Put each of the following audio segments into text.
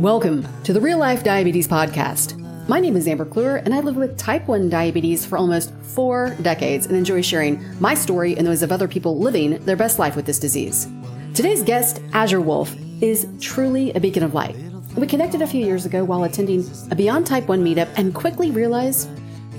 Welcome to the Real Life Diabetes Podcast. My name is Amber Clour, and I live with type 1 diabetes for almost four decades and enjoy sharing my story and those of other people living their best life with this disease. Today's guest, Azure Wolf, is truly a beacon of light. We connected a few years ago while attending a Beyond Type 1 meetup and quickly realized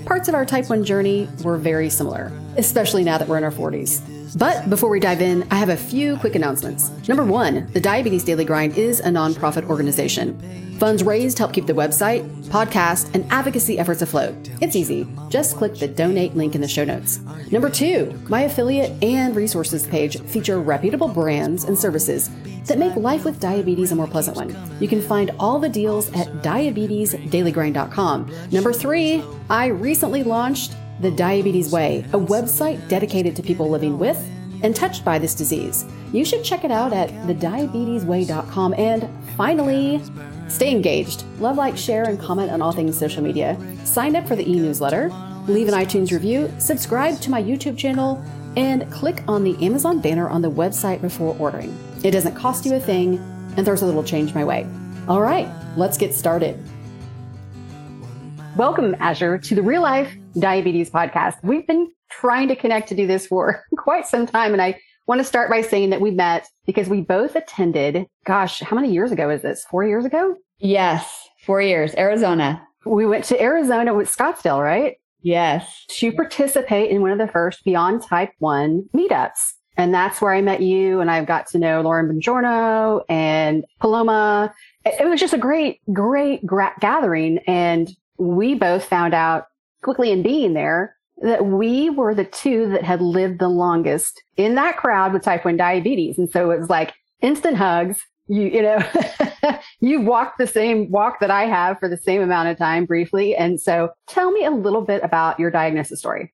parts of our type 1 journey were very similar, especially now that we're in our 40s. But before we dive in, I have a few quick announcements. Number one, the Diabetes Daily Grind is a nonprofit organization. Funds raised help keep the website, podcast, and advocacy efforts afloat. It's easy. Just click the donate link in the show notes. Number two, my affiliate and resources page feature reputable brands and services that make life with diabetes a more pleasant one. You can find all the deals at diabetesdailygrind.com. Number three, I recently launched the Diabetes Way, a website dedicated to people living with and touched by this disease. You should check it out at thediabetesway.com. And finally, stay engaged. Love, like, share, and comment on all things social media. Sign up for the e newsletter, leave an iTunes review, subscribe to my YouTube channel, and click on the Amazon banner on the website before ordering. It doesn't cost you a thing and throws a little change my way. All right, let's get started. Welcome, Azure, to the Real Life Diabetes Podcast. We've been trying to connect to do this for quite some time. And I want to start by saying that we met because we both attended, gosh, how many years ago is this? Four years ago? Yes, four years, Arizona. We went to Arizona with Scottsdale, right? Yes. To participate in one of the first Beyond Type 1 meetups. And that's where I met you and I've got to know Lauren Bongiorno and Paloma. It was just a great, great gra- gathering. And we both found out quickly in being there that we were the two that had lived the longest in that crowd with type 1 diabetes. And so it was like instant hugs. You, you know, you walked the same walk that I have for the same amount of time briefly. And so tell me a little bit about your diagnosis story.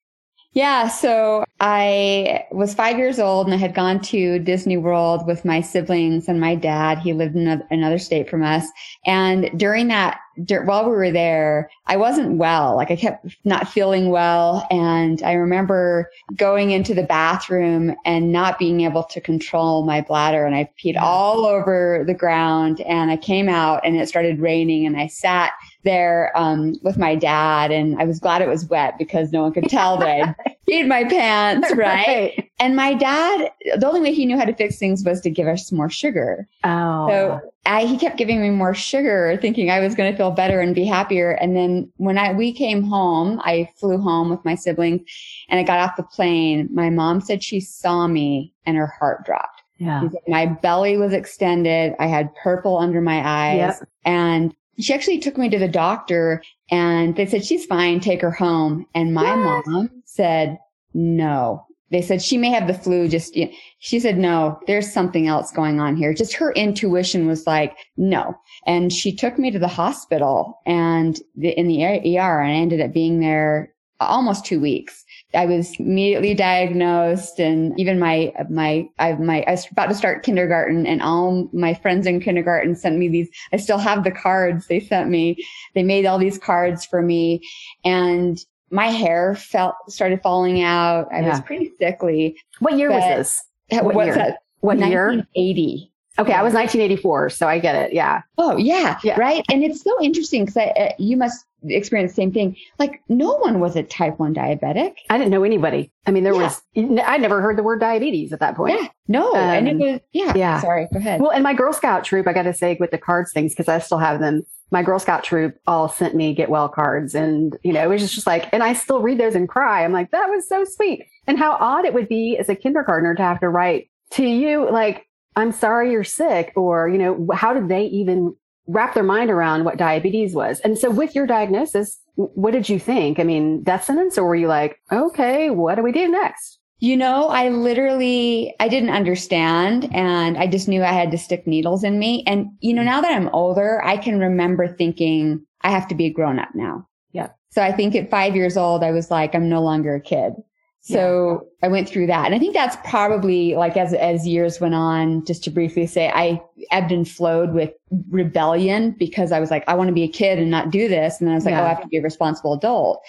Yeah. So I was five years old and I had gone to Disney World with my siblings and my dad. He lived in another state from us. And during that, while we were there, I wasn't well. Like I kept not feeling well. And I remember going into the bathroom and not being able to control my bladder. And I peed all over the ground and I came out and it started raining and I sat there um, with my dad, and I was glad it was wet because no one could tell that I peed my pants, right? right? And my dad, the only way he knew how to fix things was to give us more sugar. Oh. So I, he kept giving me more sugar, thinking I was going to feel better and be happier. And then when I we came home, I flew home with my siblings, and I got off the plane. My mom said she saw me, and her heart dropped. Yeah. My belly was extended. I had purple under my eyes. Yep. And she actually took me to the doctor and they said, she's fine. Take her home. And my what? mom said, no. They said she may have the flu. Just, you know, she said, no, there's something else going on here. Just her intuition was like, no. And she took me to the hospital and the, in the ER and I ended up being there almost two weeks. I was immediately diagnosed and even my, my, I, my, I was about to start kindergarten and all my friends in kindergarten sent me these, I still have the cards they sent me. They made all these cards for me and my hair felt, started falling out. I yeah. was pretty sickly. What year was this? What what's year? that? What 1980. Okay, I was 1984, so I get it. Yeah. Oh, yeah, yeah. right. And it's so interesting because uh, you must experience the same thing. Like, no one was a type one diabetic. I didn't know anybody. I mean, there yeah. was. I never heard the word diabetes at that point. Yeah, no, um, and it um, was. Yeah, yeah. Sorry, go ahead. Well, and my Girl Scout troop, I got to say, with the cards things because I still have them. My Girl Scout troop all sent me get well cards, and you know, it was just like, and I still read those and cry. I'm like, that was so sweet, and how odd it would be as a kindergartner to have to write to you like I'm sorry you're sick, or, you know, how did they even wrap their mind around what diabetes was? And so with your diagnosis, what did you think? I mean, death sentence, or were you like, okay, what do we do next? You know, I literally, I didn't understand and I just knew I had to stick needles in me. And, you know, now that I'm older, I can remember thinking I have to be a grown up now. Yeah. So I think at five years old, I was like, I'm no longer a kid. So yeah. I went through that. And I think that's probably like as, as years went on, just to briefly say, I ebbed and flowed with rebellion because I was like, I want to be a kid and not do this. And then I was like, yeah. oh, I have to be a responsible adult,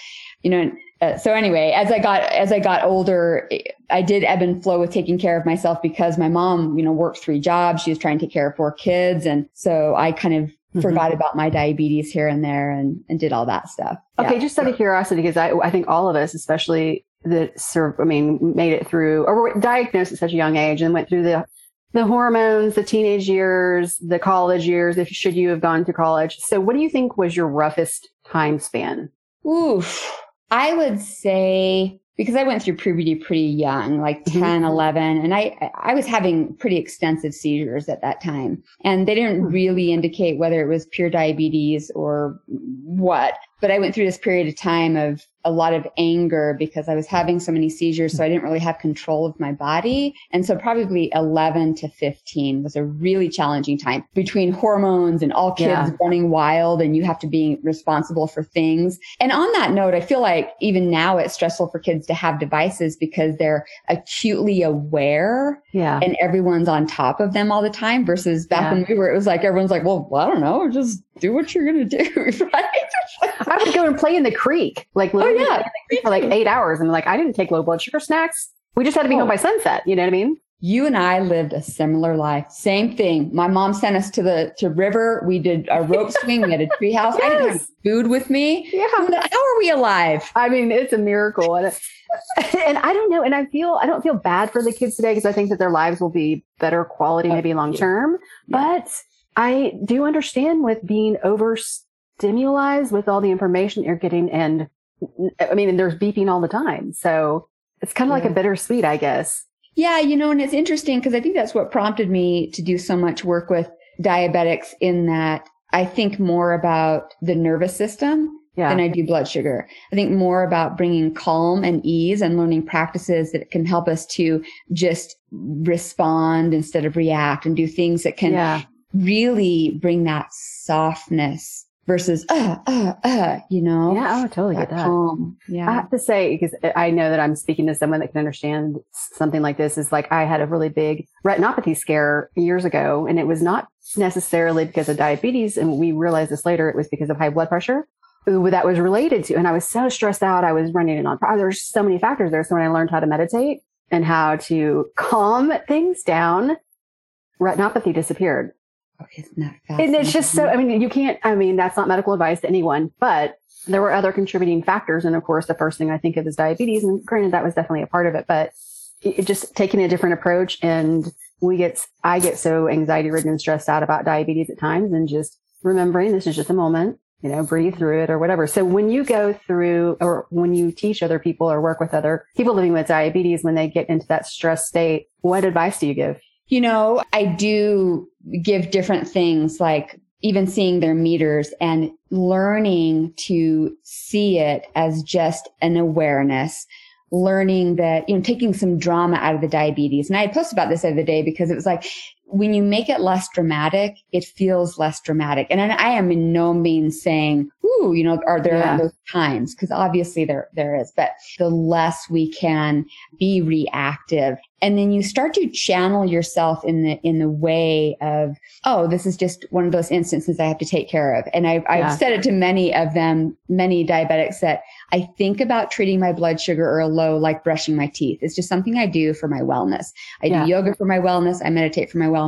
you know, uh, so anyway, as I got, as I got older, I did ebb and flow with taking care of myself because my mom, you know, worked three jobs. She was trying to take care of four kids. And so I kind of mm-hmm. forgot about my diabetes here and there and, and did all that stuff. Okay. Yeah. Just out of curiosity, because I, I think all of us, especially that of, I mean, made it through or were diagnosed at such a young age and went through the, the hormones, the teenage years, the college years, if should you have gone to college. So what do you think was your roughest time span? Oof. I would say because I went through puberty pretty young, like mm-hmm. 10, 11, and I, I was having pretty extensive seizures at that time. And they didn't hmm. really indicate whether it was pure diabetes or what. But I went through this period of time of a lot of anger because I was having so many seizures. So I didn't really have control of my body. And so probably 11 to 15 was a really challenging time between hormones and all kids yeah. running wild and you have to be responsible for things. And on that note, I feel like even now it's stressful for kids to have devices because they're acutely aware yeah. and everyone's on top of them all the time versus back yeah. when we were, it was like, everyone's like, well, I don't know, just do what you're going to do. Right. I would go and play in the creek, like oh, Oh, yeah. for like eight hours. And like, I didn't take low blood sugar snacks. We just had to be oh. home by sunset. You know what I mean? You and I lived a similar life. Same thing. My mom sent us to the to river. We did a rope swing. We had a tree house. Yes. I didn't have food with me. Yeah. How are we alive? I mean, it's a miracle. And, and I don't know. And I feel I don't feel bad for the kids today because I think that their lives will be better quality, oh, maybe long term. Yeah. But I do understand with being over stimulized with all the information you're getting. And I mean, there's beeping all the time. So it's kind of yeah. like a bittersweet, I guess. Yeah. You know, and it's interesting because I think that's what prompted me to do so much work with diabetics in that I think more about the nervous system yeah. than I do blood sugar. I think more about bringing calm and ease and learning practices that can help us to just respond instead of react and do things that can yeah. really bring that softness versus uh uh uh you know? Yeah i would totally get that. Calm. yeah. i have to say because i know that i'm speaking to someone that can understand something like this is like i had a really big retinopathy scare years ago and it was not necessarily because of diabetes and we realized this later it was because of high blood pressure that was related to and i was so stressed out i was running it on there's so many factors there so when i learned how to meditate and how to calm things down retinopathy disappeared isn't that fascinating? And it's just so, I mean, you can't, I mean, that's not medical advice to anyone, but there were other contributing factors. And of course, the first thing I think of is diabetes. And granted, that was definitely a part of it, but it, just taking a different approach. And we get, I get so anxiety ridden and stressed out about diabetes at times and just remembering this is just a moment, you know, breathe through it or whatever. So when you go through or when you teach other people or work with other people living with diabetes, when they get into that stress state, what advice do you give? You know, I do give different things like even seeing their meters and learning to see it as just an awareness learning that, you know, taking some drama out of the diabetes. And I had posted about this the other day because it was like, when you make it less dramatic, it feels less dramatic. And I am in no means saying, ooh, you know, are there yeah. those times? Because obviously there, there is, but the less we can be reactive and then you start to channel yourself in the in the way of oh this is just one of those instances i have to take care of and i've, yeah. I've said it to many of them many diabetics that i think about treating my blood sugar or a low like brushing my teeth it's just something i do for my wellness i yeah. do yoga for my wellness i meditate for my wellness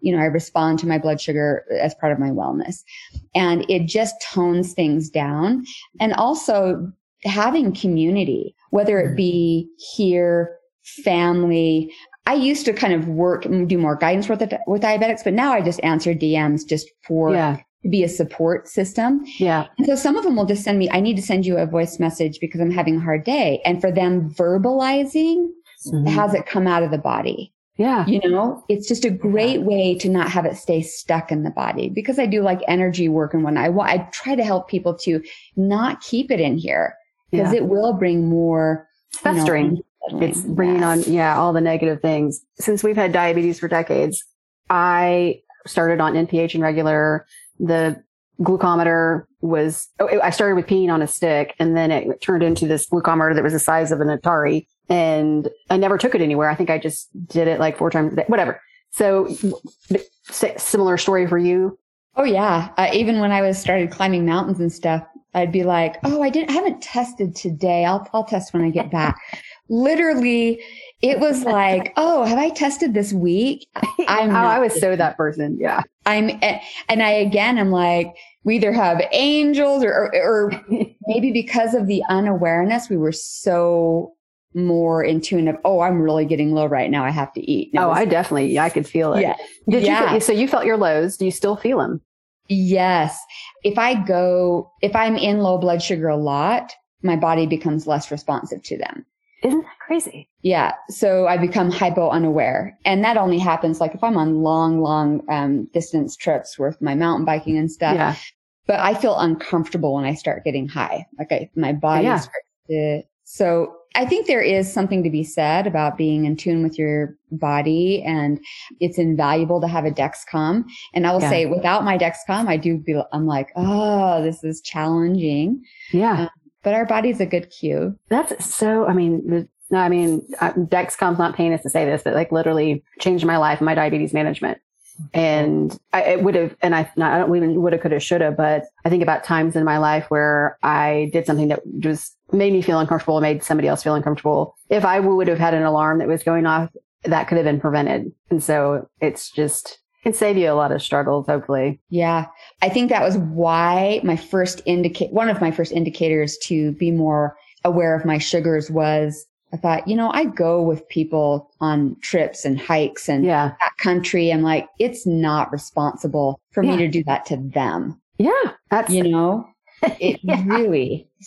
you know i respond to my blood sugar as part of my wellness and it just tones things down and also having community whether it be here family. I used to kind of work and do more guidance with with diabetics, but now I just answer DMs just for yeah. to be a support system. Yeah. And so some of them will just send me, I need to send you a voice message because I'm having a hard day. And for them verbalizing mm-hmm. has it come out of the body. Yeah. You know, it's just a great way to not have it stay stuck in the body because I do like energy work and when I I try to help people to not keep it in here because yeah. it will bring more festering. You know, it's bringing yes. on, yeah, all the negative things. Since we've had diabetes for decades, I started on NPH and regular. The glucometer was, oh, I started with peeing on a stick and then it turned into this glucometer that was the size of an Atari. And I never took it anywhere. I think I just did it like four times a day, whatever. So similar story for you. Oh yeah. Uh, even when I was started climbing mountains and stuff, I'd be like, Oh, I didn't, I haven't tested today. I'll, I'll test when I get back literally it was like, oh, have I tested this week? I'm oh, I was so that person. Yeah. I'm, and I again, I'm like, we either have angels or, or, or maybe because of the unawareness, we were so more in tune of, oh, I'm really getting low right now. I have to eat. oh, I definitely, yeah, I could feel it. Yeah. Did yeah. you, so you felt your lows. Do you still feel them? Yes. If I go, if I'm in low blood sugar a lot, my body becomes less responsive to them. Isn't that crazy? Yeah. So I become hypo unaware. And that only happens like if I'm on long, long um, distance trips with my mountain biking and stuff. Yeah. But I feel uncomfortable when I start getting high. Like I, my body yeah. starts to. So I think there is something to be said about being in tune with your body and it's invaluable to have a Dexcom. And I will yeah. say without my Dexcom, I do feel, I'm like, oh, this is challenging. Yeah. Um, but our body's a good cue. That's so, I mean, no, I mean, Dexcom's not paying us to say this, but like literally changed my life and my diabetes management. And I it would have, and I, not, I don't even would have, could have, should have, but I think about times in my life where I did something that just made me feel uncomfortable, made somebody else feel uncomfortable. If I would have had an alarm that was going off, that could have been prevented. And so it's just, can save you a lot of struggles, hopefully. Yeah. I think that was why my first indicate, one of my first indicators to be more aware of my sugars was I thought, you know, I go with people on trips and hikes and yeah. that country. I'm like, it's not responsible for yeah. me to do that to them. Yeah. That's, you know, it yeah. really.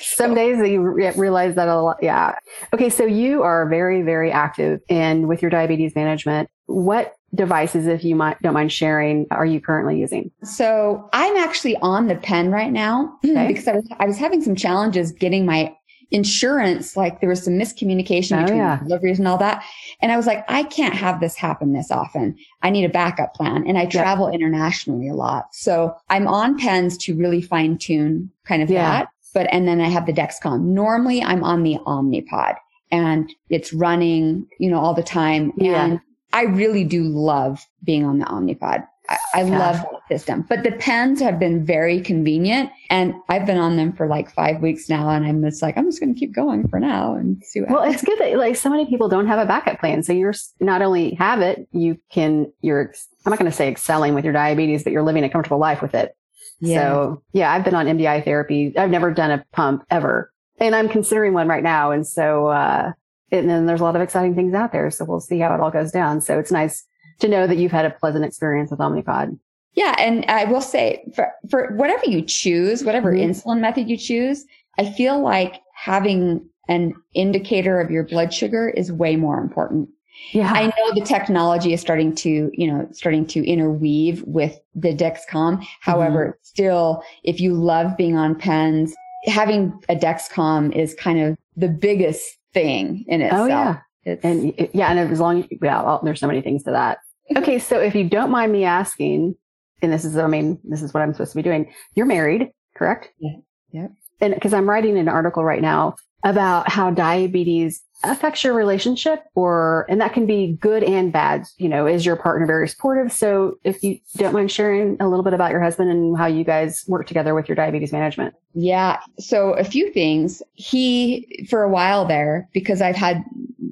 Some days you realize that a lot. Yeah. Okay. So you are very, very active and with your diabetes management. What devices, if you might, don't mind sharing, are you currently using? So I'm actually on the pen right now okay. because I was, I was having some challenges getting my insurance. Like there was some miscommunication oh, between yeah. deliveries and all that. And I was like, I can't have this happen this often. I need a backup plan. And I travel yep. internationally a lot. So I'm on pens to really fine tune kind of yeah. that. But, and then I have the Dexcom. Normally I'm on the Omnipod and it's running, you know, all the time. Yeah. And I really do love being on the Omnipod. I, I yeah. love that system, but the pens have been very convenient and I've been on them for like five weeks now. And I'm just like, I'm just going to keep going for now and see what Well, happens. it's good that like so many people don't have a backup plan. So you're not only have it, you can, you're, I'm not going to say excelling with your diabetes, but you're living a comfortable life with it. Yeah. So yeah, I've been on MDI therapy. I've never done a pump ever and I'm considering one right now. And so, uh, and then there's a lot of exciting things out there. So we'll see how it all goes down. So it's nice to know that you've had a pleasant experience with Omnipod. Yeah. And I will say for, for whatever you choose, whatever mm-hmm. insulin method you choose, I feel like having an indicator of your blood sugar is way more important. Yeah. I know the technology is starting to, you know, starting to interweave with the Dexcom. However, mm-hmm. still, if you love being on pens, having a Dexcom is kind of the biggest thing in itself. Oh yeah. It's, and yeah, and as long, yeah, well, there's so many things to that. Okay. So if you don't mind me asking, and this is, I mean, this is what I'm supposed to be doing. You're married, correct? Yeah. Yeah. And because I'm writing an article right now about how diabetes affects your relationship or, and that can be good and bad. You know, is your partner very supportive? So if you don't mind sharing a little bit about your husband and how you guys work together with your diabetes management. Yeah. So a few things. He, for a while there, because I've had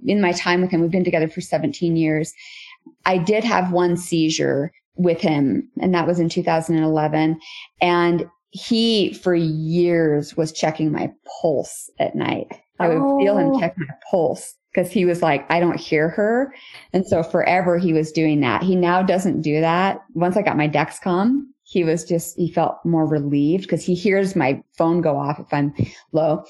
in my time with him, we've been together for 17 years. I did have one seizure with him and that was in 2011. And he for years was checking my pulse at night. I would oh. feel him oh. check my pulse because he was like, I don't hear her. And so forever he was doing that. He now doesn't do that. Once I got my Dexcom, he was just, he felt more relieved because he hears my phone go off if I'm low.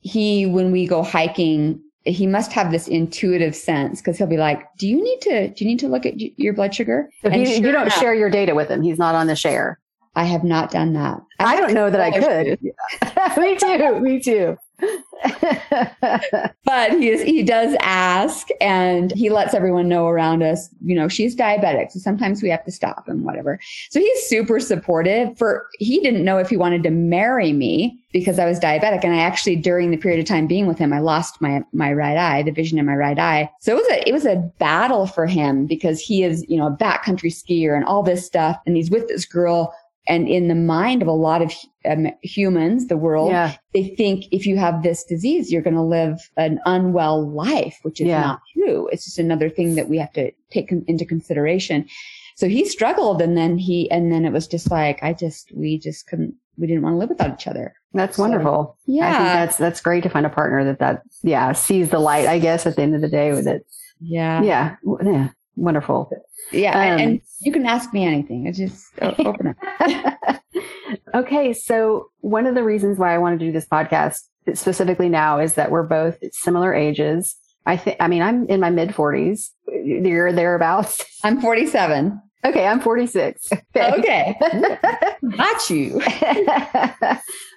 He, when we go hiking, he must have this intuitive sense because he'll be like, "Do you need to? Do you need to look at your blood sugar?" So he, sure you don't enough, share your data with him. He's not on the share. I have not done that. I, I don't know that I could. me too. Me too. but he is, he does ask and he lets everyone know around us, you know, she's diabetic. So sometimes we have to stop and whatever. So he's super supportive for, he didn't know if he wanted to marry me because I was diabetic. And I actually, during the period of time being with him, I lost my, my right eye, the vision in my right eye. So it was a, it was a battle for him because he is, you know, a backcountry skier and all this stuff. And he's with this girl And in the mind of a lot of um, humans, the world, Yeah. they think if you have this disease, you're going to live an unwell life, which is Yeah. not true. It's just another thing that we have to take into consideration. So he struggled and then he, and then it was just like, I just, we just couldn't, we didn't want to live without each other. That's So, wonderful. Yeah. I think that's that's great to find a partner that that yeah sees the light. I guess at the end of the day with it. Yeah. Yeah, yeah, wonderful. Yeah. and- Um, and you can ask me anything. It's just open it. okay, so one of the reasons why I want to do this podcast specifically now is that we're both similar ages. I think. I mean, I'm in my mid 40s. You're thereabouts. I'm 47. Okay, I'm 46. Okay. Got you.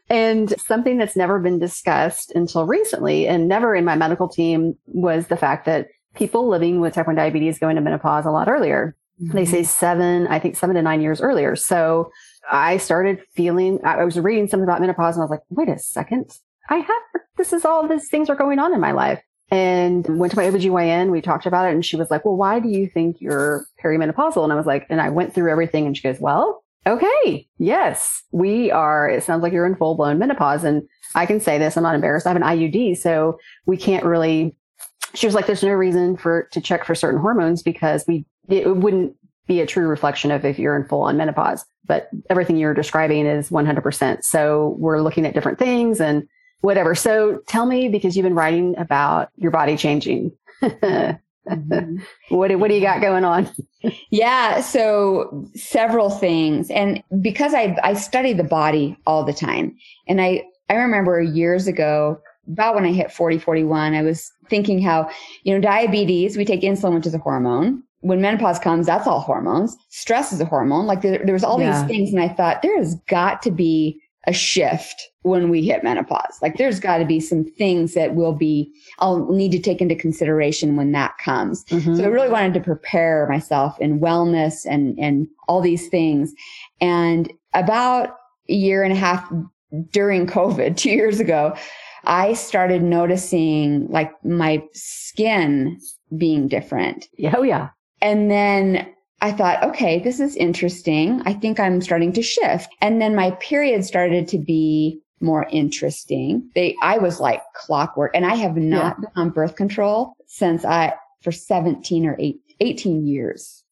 and something that's never been discussed until recently and never in my medical team was the fact that people living with type 1 diabetes go into menopause a lot earlier. They mm-hmm. say seven, I think seven to nine years earlier. So I started feeling, I was reading something about menopause and I was like, wait a second. I have, this is all these things are going on in my life. And went to my OBGYN. We talked about it and she was like, well, why do you think you're perimenopausal? And I was like, and I went through everything and she goes, well, okay. Yes, we are. It sounds like you're in full blown menopause. And I can say this. I'm not embarrassed. I have an IUD. So we can't really, she was like, there's no reason for, to check for certain hormones because we, it wouldn't be a true reflection of if you're in full on menopause. But everything you're describing is 100%. So we're looking at different things and whatever. So tell me, because you've been writing about your body changing. Mhm. what, do- what do you got going on? Yeah, so several things. And because I I study the body all the time. And I I remember years ago about when I hit 40 41 I was thinking how, you know, diabetes, we take insulin which is a hormone. When menopause comes, that's all hormones. Stress is a hormone. Like there, there was all Yeah. these things and I thought there has got to be a shift when we hit menopause. Like there's got to be some things that will be I'll need to take into consideration when that comes. Mhm. So I really wanted to prepare myself in wellness and, and all these things. And about a year and a half during COVID, two years ago, I started noticing like my skin being different. yeah, oh yeah. And then I thought, okay, this is interesting. I think I'm starting to shift. And then my period started to be more interesting. They, I was like clockwork and I have not been on birth control since I, for 17 or eight, 18 years.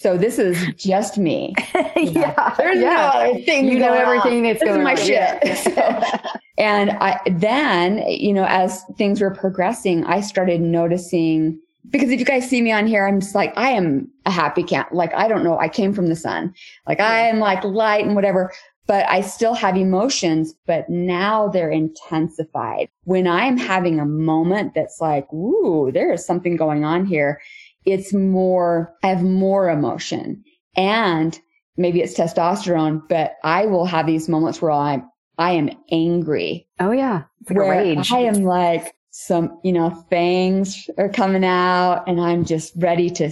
So this is just me. yeah. There's no yeah. other thing. You know everything that's This is going my on. shit. Yeah. And I then, you know, as things were progressing, I started noticing because if you guys see me on here, I'm just like, I am a happy cat. Like, I don't know. I came from the sun. Like, I am like light and whatever, but I still have emotions, but now they're intensified. When I'm having a moment that's like, ooh, there is something going on here. It's more, I have more emotion and maybe it's testosterone, but I will have these moments where I'm, I am angry oh yeah. It's like where rage. I am like some, you know, fangs are coming out and I'm just ready to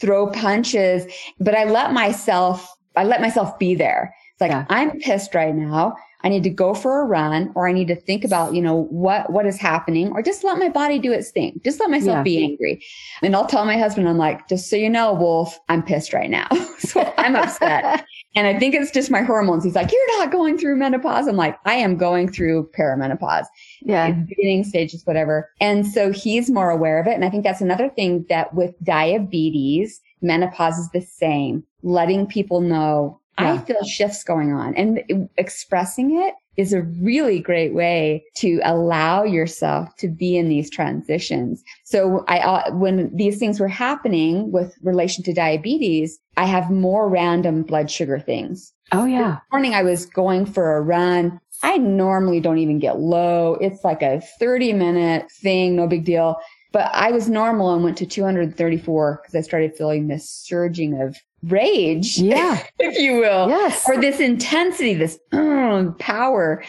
throw punches, but I let myself, I let myself be there. It's like, Yeah. I'm pissed right now. I need to go for a run or I need to think about, you know, what, what is happening or just let my body do its thing. Just let myself Yeah. be angry. And I'll tell my husband, I'm like, just so you know, Wolf, I'm pissed right now. so I'm upset. And I think it's just my hormones. He's like, you're not going through menopause. I'm like, I am going through perimenopause yeah. beginning stages, whatever. And so he's more aware of it. And I think that's another thing that with diabetes, menopause is the same. Letting people know I feel shifts going on and expressing it is a really great way to allow yourself to be in these transitions. So I, uh, when these things were happening with relation to diabetes, I have more random blood sugar things Oh yeah. morning I was going for a run. I normally don't even get low. It's like a 30 minute thing, no big deal. But I was normal and went to 234 because I started feeling this surging of rage, Yeah. if you will, Yes. or this intensity, this power.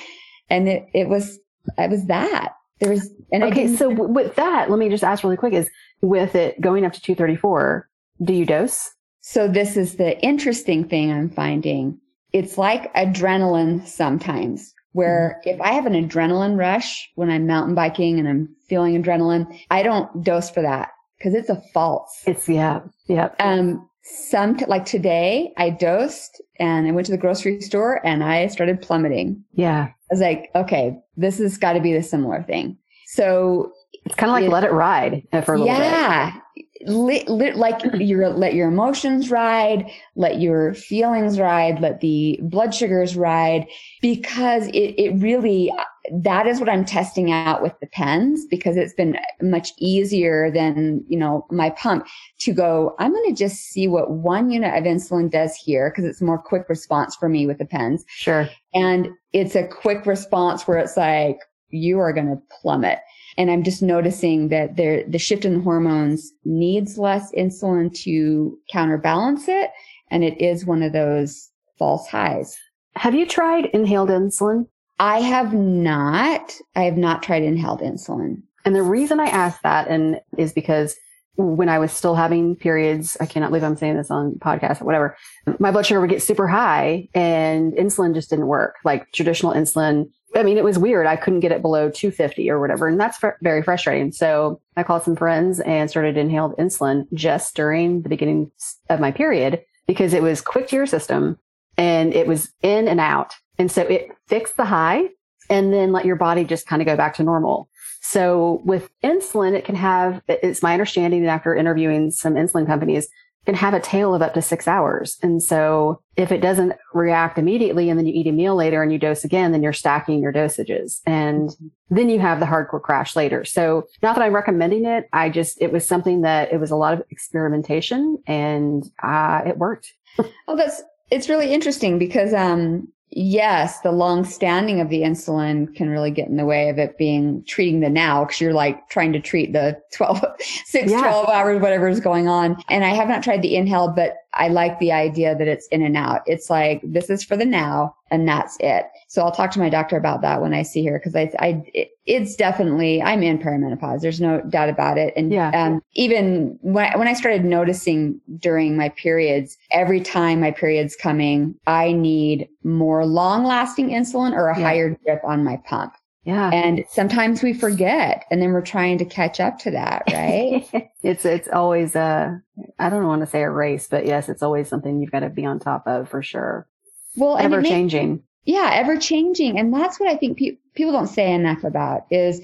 And it, it was, it was that. There was, and okay. So w- with that, let me just ask really quick: is with it going up to 234, do you dose? So this is the interesting thing I'm finding. It's like adrenaline sometimes where if I have an adrenaline rush when I'm mountain biking and I'm feeling adrenaline, I don't dose for that because it's a false. It's yeah. Yeah. Um, some like today I dosed and I went to the grocery store and I started plummeting. Yeah. I was like, okay, this has got to be the similar thing. So it's kind of like it, let it ride for a little bit. yeah, bit. Li, li, like you let your emotions ride, let your feelings ride, let the blood sugars ride, because it, it really, that is what I'm testing out with the pens because it's been much easier than, you know, my pump to go, I'm going to just see what one unit of insulin does here because it's more quick response for me with the pens. Sure. And it's a quick response where it's like, you are going to plummet. And I'm just noticing that there, the shift in the hormones needs less insulin to counterbalance it. And it is one of those false highs. Have you tried inhaled insulin? I have not. I have not tried inhaled insulin. And the reason I asked that and is because when I was still having periods, I cannot believe I'm saying this on podcast or whatever, my blood sugar would get super high and insulin just didn't work. Like traditional insulin I mean, it was weird. I couldn't get it below 250 or whatever. And that's fr- very frustrating. So I called some friends and started inhaled insulin just during the beginning of my period because it was quick to your system and it was in and out. And so it fixed the high and then let your body just kind of go back to normal. So with insulin, it can have, it's my understanding that after interviewing some insulin companies, can have a tail of up to six hours. And so if it doesn't react immediately and then you eat a meal later and you dose again, then you're stacking your dosages and then you have the hardcore crash later. So not that I'm recommending it. I just, it was something that it was a lot of experimentation and uh, it worked. oh, that's, it's really interesting because, um, yes, the long standing of the insulin can really get in the way of it being treating the now because you're like trying to treat the 12, 6, yeah. 12 hours, whatever is going on. And I have not tried the inhale, but I like the idea that it's in and out. It's like, this is for the now and that's it. So I'll talk to my doctor about that when I see her because I, I, it, it's definitely, I'm in perimenopause. There's no doubt about it. And yeah. um, even when I, when I started noticing during my periods, every time my period's coming, I need more long lasting insulin or a yeah. higher drip on my pump. Yeah. And sometimes we forget and then we're trying to catch up to that, right? it's, it's always a, I don't want to say a race, but yes, it's always something you've got to be on top of for sure. Well, ever changing. Yeah. Ever changing. And that's what I think pe- people don't say enough about is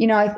you know,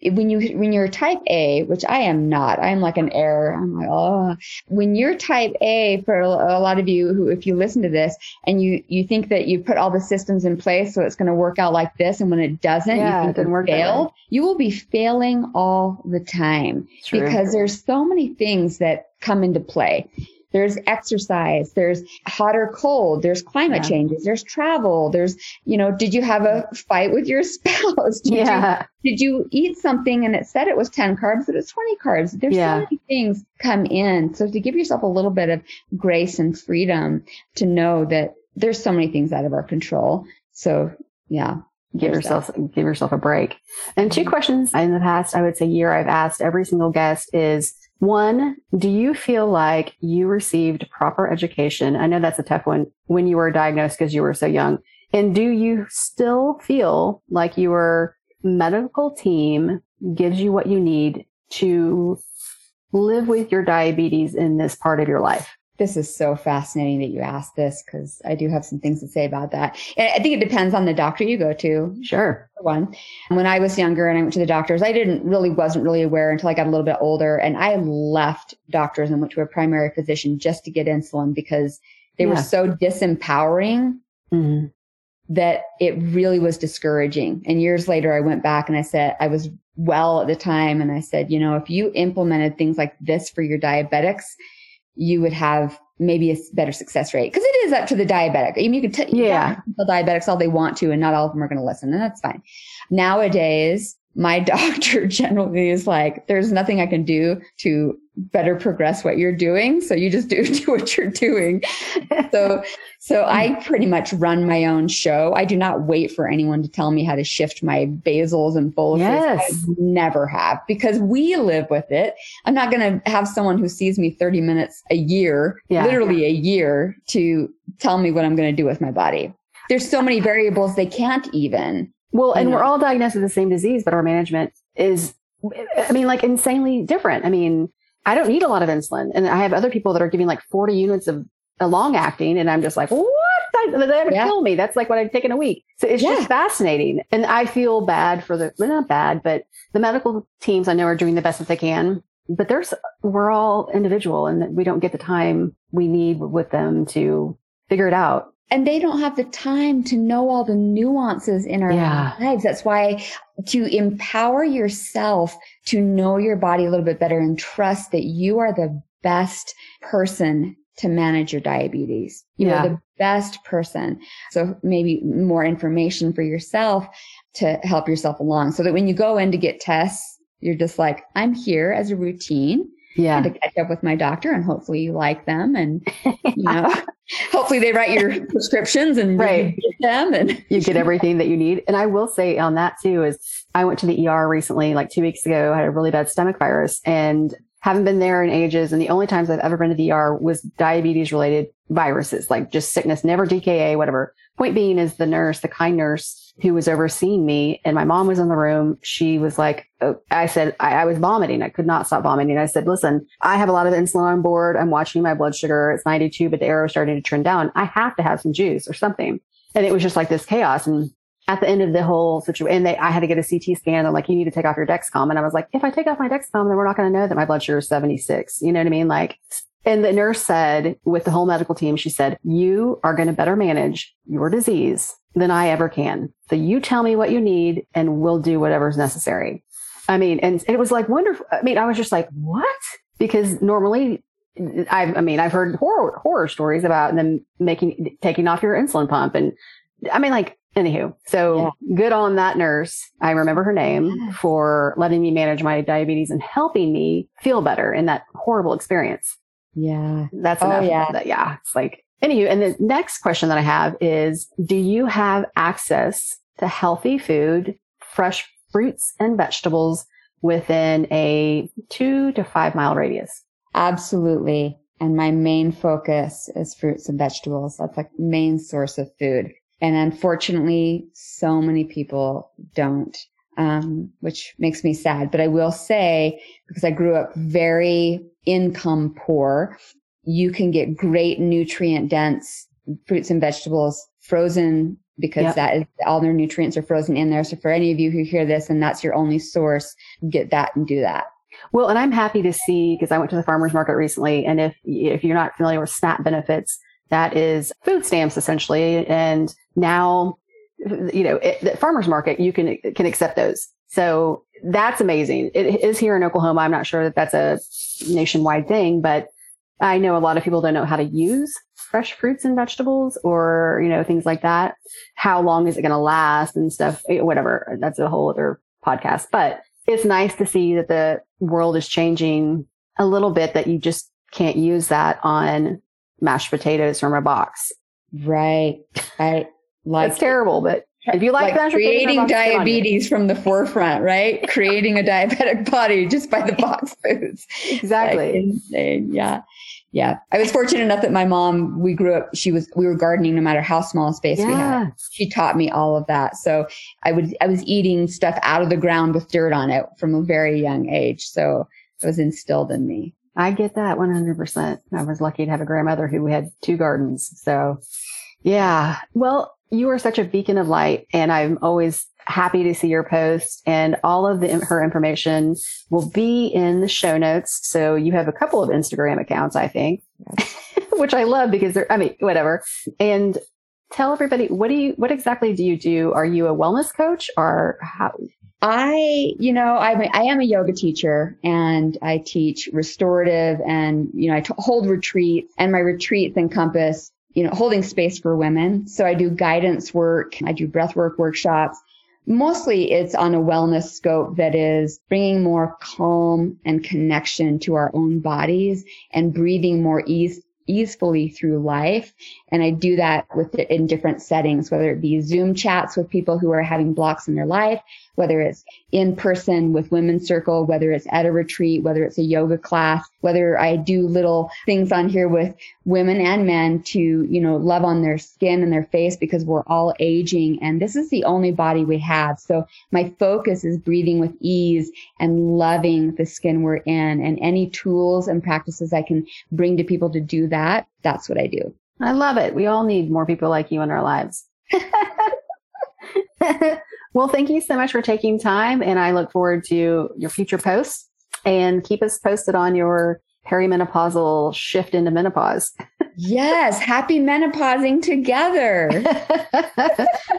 when you when you're type A, which I am not, I'm like an error. I'm like, oh, when you're type A, for a lot of you who, if you listen to this and you you think that you put all the systems in place so it's going to work out like this, and when it doesn't, yeah, you think failed. You will be failing all the time True. because there's so many things that come into play. There's exercise. There's hot or cold. There's climate yeah. changes. There's travel. There's, you know, did you have a fight with your spouse? Did yeah. You, did you eat something and it said it was 10 carbs, but it's 20 carbs? There's yeah. so many things come in. So to give yourself a little bit of grace and freedom to know that there's so many things out of our control. So yeah, give yourself give yourself a break. And two mm-hmm. questions in the past, I would say year I've asked every single guest is one, do you feel like you received proper education? I know that's a tough one when you were diagnosed because you were so young. And do you still feel like your medical team gives you what you need to live with your diabetes in this part of your life? This is so fascinating that you asked this because I do have some things to say about that. And I think it depends on the doctor you go to. Sure. One, when I was younger and I went to the doctors, I didn't really wasn't really aware until I got a little bit older, and I left doctors and went to a primary physician just to get insulin because they yeah. were so disempowering. Mm-hmm. That it really was discouraging. And years later, I went back and I said, I was well at the time. And I said, you know, if you implemented things like this for your diabetics, you would have maybe a better success rate because it is up to the diabetic. I mean, you can tell yeah. diabetics all they want to, and not all of them are going to listen, and that's fine. Nowadays, my doctor generally is like, "There's nothing I can do to better progress what you're doing, so you just do, do what you're doing." so so I pretty much run my own show. I do not wait for anyone to tell me how to shift my basals and boluses. Yes. I never have because we live with it. I'm not going to have someone who sees me 30 minutes a year, yeah. literally a year to tell me what I'm going to do with my body. There's so many variables they can't even. Well, and know. we're all diagnosed with the same disease, but our management is, I mean, like insanely different. I mean, I don't need a lot of insulin. And I have other people that are giving like 40 units of a long acting. And I'm just like, what? That, that would yeah. kill me. That's like what I'd take in a week. So it's yeah. just fascinating. And I feel bad for the, well, not bad, but the medical teams I know are doing the best that they can. But there's, we're all individual and we don't get the time we need with them to figure it out and they don't have the time to know all the nuances in our yeah. lives. That's why to empower yourself to know your body a little bit better and trust that you are the best person to manage your diabetes. You yeah. are the best person. So maybe more information for yourself to help yourself along so that when you go in to get tests, you're just like, I'm here as a routine yeah. to catch up with my doctor and hopefully you like them and you know hopefully they write your prescriptions and right. get them and you get everything that you need and i will say on that too is i went to the er recently like two weeks ago I had a really bad stomach virus and haven't been there in ages and the only times i've ever been to the er was diabetes related viruses like just sickness never dka whatever point being is the nurse the kind nurse who was overseeing me and my mom was in the room. She was like, oh, I said, I, I, was vomiting. I could not stop vomiting. I said, listen, I have a lot of insulin on board. I'm watching my blood sugar. It's 92, but the arrow is starting to trend down. I have to have some juice or something. And it was just like this chaos. And at the end of the whole situation, and they, I had to get a CT scan. They're like, you need to take off your Dexcom. And I was like, if I take off my Dexcom, then we're not going to know that my blood sugar is 76. You know what I mean? Like, and the nurse said with the whole medical team, she said, you are going to better manage your disease than I ever can. So you tell me what you need and we'll do whatever's necessary. I mean, and it was like wonderful. I mean, I was just like, what? Because normally I've, I mean, I've heard horror, horror stories about them making, taking off your insulin pump. And I mean, like, anywho, so yeah. good on that nurse. I remember her name for letting me manage my diabetes and helping me feel better in that horrible experience. Yeah. That's oh, enough. Oh, yeah. That, yeah. It's like, Anywho, and the next question that I have is, do you have access to healthy food, fresh fruits and vegetables within a two to five mile radius? Absolutely. And my main focus is fruits and vegetables. That's like main source of food. And unfortunately, so many people don't, um, which makes me sad. But I will say, because I grew up very income poor, you can get great nutrient dense fruits and vegetables frozen because yep. that is all their nutrients are frozen in there. So for any of you who hear this and that's your only source, get that and do that. Well, and I'm happy to see because I went to the farmers market recently, and if if you're not familiar with SNAP benefits, that is food stamps essentially, and now you know it, the farmers market you can can accept those. So that's amazing. It is here in Oklahoma. I'm not sure that that's a nationwide thing, but I know a lot of people don't know how to use fresh fruits and vegetables or, you know, things like that. How long is it going to last and stuff, eh, whatever. That's a whole other podcast, but it's nice to see that the world is changing a little bit that you just can't use that on mashed potatoes from a box. Right. I like it's terrible, but if you like, like creating diabetes from the forefront, right? creating a diabetic body just by the box foods. Exactly. Like. Yeah. Yeah. I was fortunate enough that my mom, we grew up, she was, we were gardening no matter how small a space we had. She taught me all of that. So I would, I was eating stuff out of the ground with dirt on it from a very young age. So it was instilled in me. I get that 100%. I was lucky to have a grandmother who had two gardens. So yeah. Well, you are such a beacon of light and I'm always happy to see your post and all of the, her information will be in the show notes. So you have a couple of Instagram accounts, I think, which I love because they're, I mean, whatever. And tell everybody, what do you, what exactly do you do? Are you a wellness coach or how? I, you know, I'm a, I am a yoga teacher and I teach restorative and, you know, I t- hold retreats and my retreats encompass you know, holding space for women. So I do guidance work. I do breath work workshops. Mostly it's on a wellness scope that is bringing more calm and connection to our own bodies and breathing more ease, easily through life. And I do that with it in different settings, whether it be Zoom chats with people who are having blocks in their life, whether it's in person with women's circle, whether it's at a retreat, whether it's a yoga class, whether I do little things on here with women and men to, you know, love on their skin and their face because we're all aging and this is the only body we have. So my focus is breathing with ease and loving the skin we're in and any tools and practices I can bring to people to do that. That's what I do. I love it. We all need more people like you in our lives. Well, thank you so much for taking time. And I look forward to your future posts and keep us posted on your perimenopausal shift into menopause. yes. Happy menopausing together.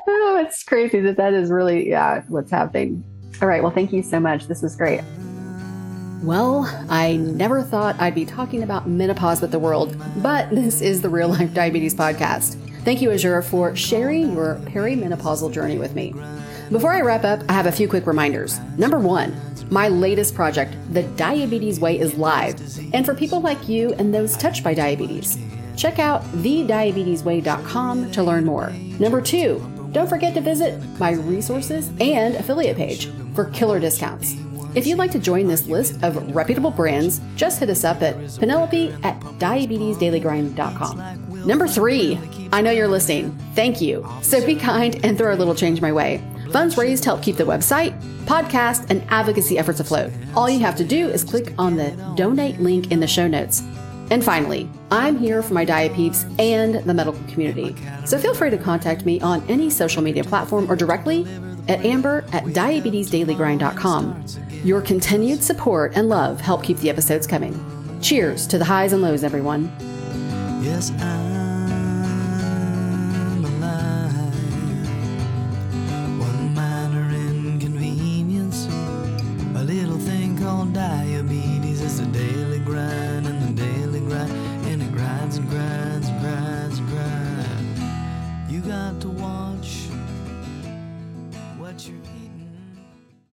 oh, it's crazy that that is really, yeah, what's happening. All right. Well, thank you so much. This was great. Well, I never thought I'd be talking about menopause with the world, but this is the Real Life Diabetes Podcast. Thank you, Azure, for sharing your perimenopausal journey with me. Before I wrap up, I have a few quick reminders. Number one, my latest project, The Diabetes Way, is live, and for people like you and those touched by diabetes. Check out thediabetesway.com to learn more. Number two, don't forget to visit my resources and affiliate page for killer discounts. If you'd like to join this list of reputable brands, just hit us up at penelope at diabetesdailygrind.com. Number three, I know you're listening. Thank you. So be kind and throw a little change my way. Funds raised help keep the website, podcast, and advocacy efforts afloat. All you have to do is click on the donate link in the show notes. And finally, I'm here for my diapeeps and the medical community. So feel free to contact me on any social media platform or directly at amber at diabetesdailygrind.com. Your continued support and love help keep the episodes coming. Cheers to the highs and lows, everyone. Yes, to